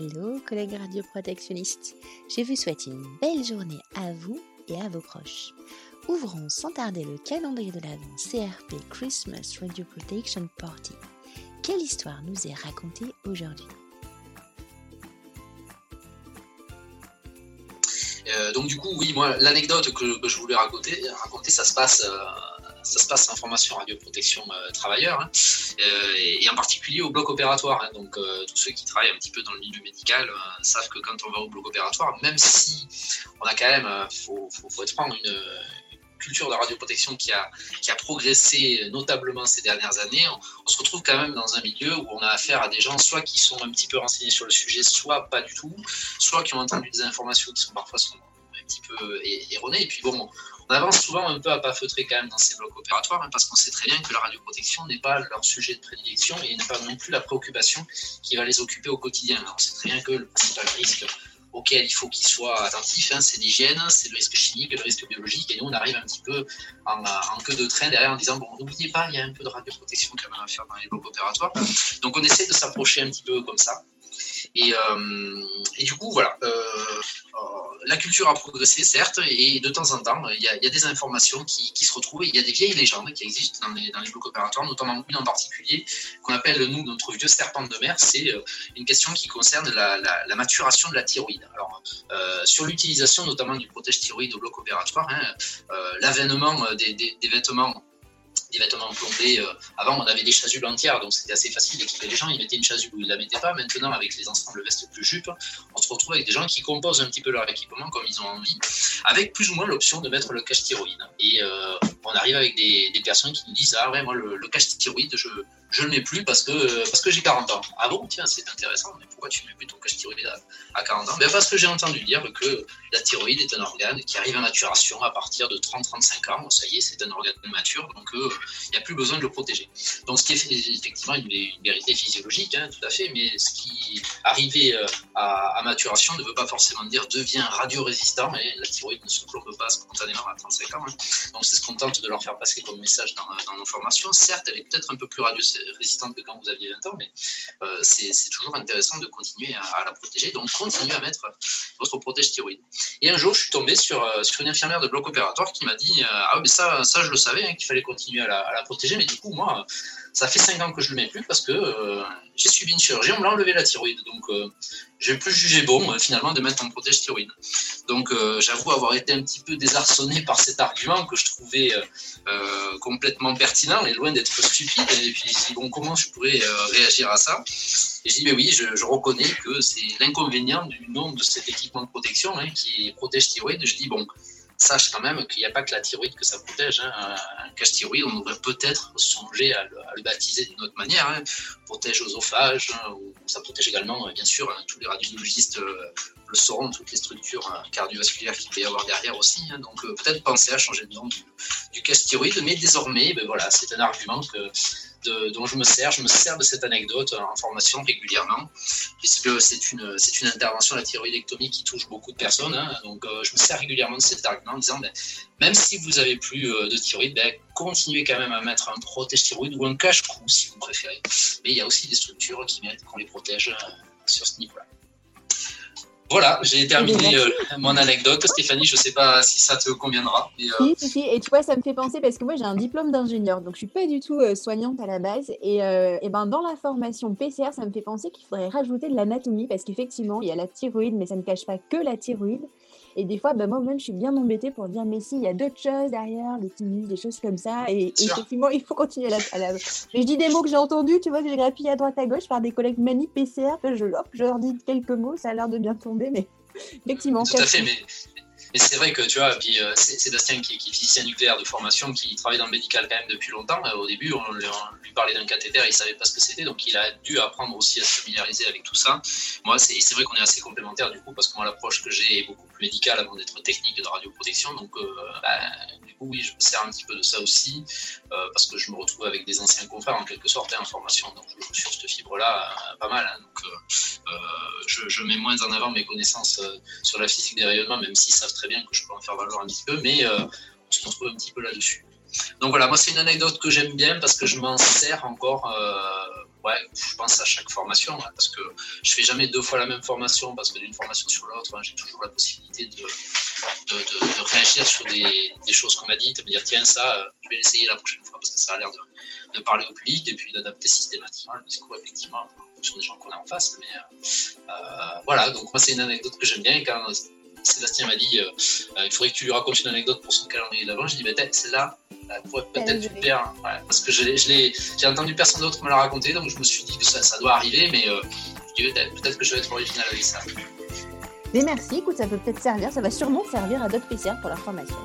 Hello, collègues radioprotectionnistes. Je vous souhaite une belle journée à vous et à vos proches. Ouvrons sans tarder le calendrier de l'Avent CRP Christmas Radio Protection Party. Quelle histoire nous est racontée aujourd'hui? Euh, donc du coup, oui, moi, l'anecdote que, je voulais raconter, raconter ça se passe euh, ça se passe en formation radioprotection euh, travailleur, hein, euh, et, en particulier au bloc opératoire. Hein. donc euh, tous ceux qui travaillent un petit peu dans le milieu médical savent que quand on va au bloc opératoire, même si on a quand même, faut, faut, être franc, une, culture de radioprotection qui a, qui a progressé notablement ces dernières années, on, se retrouve quand même dans un milieu où on a affaire à des gens soit qui sont un petit peu renseignés sur le sujet, soit pas du tout, soit qui ont entendu des informations qui sont parfois sont un petit peu erronées. Et puis bon, on avance souvent un peu à pas feutrer quand même dans ces blocs opératoires, hein, parce qu'on sait très bien que la radioprotection n'est pas leur sujet de prédilection et n'est pas non plus la préoccupation qui va les occuper au quotidien. on sait très bien que le principal risque auquel il faut qu'ils soient attentifs, hein, c'est l'hygiène, c'est le risque chimique, le risque biologique, et nous on arrive un petit peu en, en, queue de train derrière en disant, bon, n'oubliez pas, il y a un peu de radioprotection quand même à faire dans les blocs opératoires. Donc on essaie de s'approcher un petit peu comme ça. Et, euh, et, du coup, voilà, euh, euh, la culture a progressé, certes, et de temps en temps, il y a, des informations qui, se retrouvent, il y a des vieilles légendes qui existent dans les, blocs opératoires, notamment une en particulier, qu'on appelle, nous, notre vieux serpent de mer, c'est une question qui concerne la, maturation de la thyroïde. Alors, sur l'utilisation notamment du protège thyroïde au bloc opératoire, hein, l'avènement des vêtements des vêtements plombés. Euh, avant, on avait des chasubles entières, donc c'était assez facile d'équiper les gens. Ils mettaient une chasuble ou ils ne la mettaient pas. Maintenant, avec les ensembles vestes plus jupes, on se retrouve avec des gens qui composent un petit peu leur équipement comme ils ont envie, avec plus ou moins l'option de mettre le cache thyroïde. Et euh, on arrive avec des, personnes qui nous disent Ah ouais, moi, le, le cache thyroïde, je ne le mets plus parce que, parce que j'ai 40 ans. Ah bon, tiens, c'est intéressant, mais pourquoi tu ne mets plus ton cache thyroïde à, 40 ans? Ben Parce que j'ai entendu dire que la thyroïde est un organe qui arrive à maturation à partir de 30-35 ans. Ça y est, c'est un organe mature, donc euh, il n'y a plus besoin de le protéger. Donc ce qui est effectivement une, vérité physiologique, hein, tout à fait, mais ce qui, arrivé euh, à, maturation, ne veut pas forcément dire devient radiorésistant, et la thyroïde ne se plombe pas spontanément à 35 ans. Hein. Donc c'est ce qu'on de leur faire passer comme message dans, dans nos formations. Certes, elle est peut-être un peu plus radio résistante que quand vous aviez 20 ans, mais euh, c'est toujours intéressant de continuer à, la protéger. Donc, continuez à mettre votre protège thyroïde. Et un jour, je suis tombé sur, euh, sur une infirmière de bloc opératoire qui m'a dit euh, Ah, mais ça, ça, je le savais, hein, qu'il fallait continuer à la, la, protéger, mais du coup, moi, ça fait 5 ans que je ne le mets plus parce que j'ai subi une chirurgie, on m'a enlevé la thyroïde. Donc, j'ai plus jugé bon, finalement, de mettre un protège thyroïde. Donc, j'avoue avoir été un petit peu désarçonné par cet argument que je trouvais complètement pertinent et loin d'être stupide. Et puis, bon, comment je pourrais euh, réagir à ça? Et je dis, mais oui, je, reconnais que c'est l'inconvénient du nom de cet équipement de protection hein, qui protège thyroïde. Je dis, bon, sache quand même qu'il n'y a pas que la thyroïde que ça protège. Hein. Un cache thyroïde, on devrait peut-être songer à le, baptiser d'une autre manière. Hein. Protège l'osophage, hein, ça protège également, bien sûr, tous les radiologistes euh, le sauront, toutes les structures euh, cardiovasculaires qu'il peut y avoir derrière aussi. Donc euh, peut-être penser à changer de nom du, du cache thyroïde, mais désormais, ben voilà, c'est un argument que dont je me sers. Je me sers de cette anecdote en formation régulièrement, puisque c'est une, c'est une intervention, la thyroïdectomie, qui touche beaucoup de personnes. Hein. donc, euh, je me sers régulièrement de cet argument en disant, ben, même si vous n'avez plus euh, de thyroïde, ben, continuez quand même à mettre un protège thyroïde ou un cache-cou, si vous préférez. Mais il y a aussi des structures qui méritent qu'on les protège euh, sur ce niveau-là. Voilà, j'ai terminé euh, mon anecdote. Stéphanie, je ne sais pas si ça te conviendra. Euh, si, si, Et tu vois, ça me fait penser parce que moi, j'ai un diplôme d'ingénieur, donc je ne suis pas du tout euh, soignante à la base. Et, et, ben, dans la formation PCR, ça me fait penser qu'il faudrait rajouter de l'anatomie parce qu'effectivement, il y a la thyroïde, mais ça ne cache pas que la thyroïde. Et des fois, bah, moi-même, je suis bien embêtée pour dire, mais si, il y a d'autres choses derrière, le tinnitus, des choses comme ça. Et, effectivement, il faut continuer à la, Mais je dis des mots que j'ai entendus, tu vois, que j'ai grappillé à droite à gauche par des collègues mani PCR. Je, je leur dis quelques mots, ça a l'air de bien tomber, mais effectivement. Tout à fait, mais mais c'est vrai que tu vois, puis euh, Sébastien qui, qui, est physicien nucléaire de formation, qui travaille dans le médical quand même depuis longtemps. Euh, au début, on, lui parlait d'un cathéter, il savait pas ce que c'était, donc il a dû apprendre aussi à se familiariser avec tout ça. Moi, c'est vrai qu'on est assez complémentaires du coup, parce que moi l'approche que j'ai est beaucoup plus médicale avant d'être technique de radioprotection. Donc, euh, bah, du coup, oui, je me sers un petit peu de ça aussi, parce que je me retrouve avec des anciens confrères en quelque sorte hein, en formation, donc je joue sur cette fibre-là pas mal. Hein. donc, je, mets moins en avant mes connaissances sur la physique des rayonnements, même si ça très bien que je peux en faire valoir un petit peu, mais euh, on se retrouve un petit peu là-dessus. Donc voilà, moi c'est une anecdote que j'aime bien parce que je m'en sers encore euh, je pense à chaque formation, hein, parce que je fais jamais deux fois la même formation, parce que d'une formation sur l'autre, hein, j'ai toujours la possibilité de, réagir sur des, choses qu'on m'a dites, de me dire tiens ça, je vais l'essayer la prochaine fois parce que ça a l'air de, parler au public et puis d'adapter systématiquement le discours effectivement en fonction des gens qu'on a en face. Mais euh, voilà, donc moi c'est une anecdote que j'aime bien quand Sébastien m'a dit euh, euh, il faudrait que tu lui racontes une anecdote pour son calendrier d'avant. Je dis bah, celle-là, elle pourrait peut-être tu faire. parce que j'ai entendu personne d'autre me la raconter, donc je me suis dit que ça, ça doit arriver, mais euh, peut-être que je vais être original avec ça. Mais merci, écoute, ça peut peut-être servir, ça va sûrement servir à d'autres PCR pour leur formation.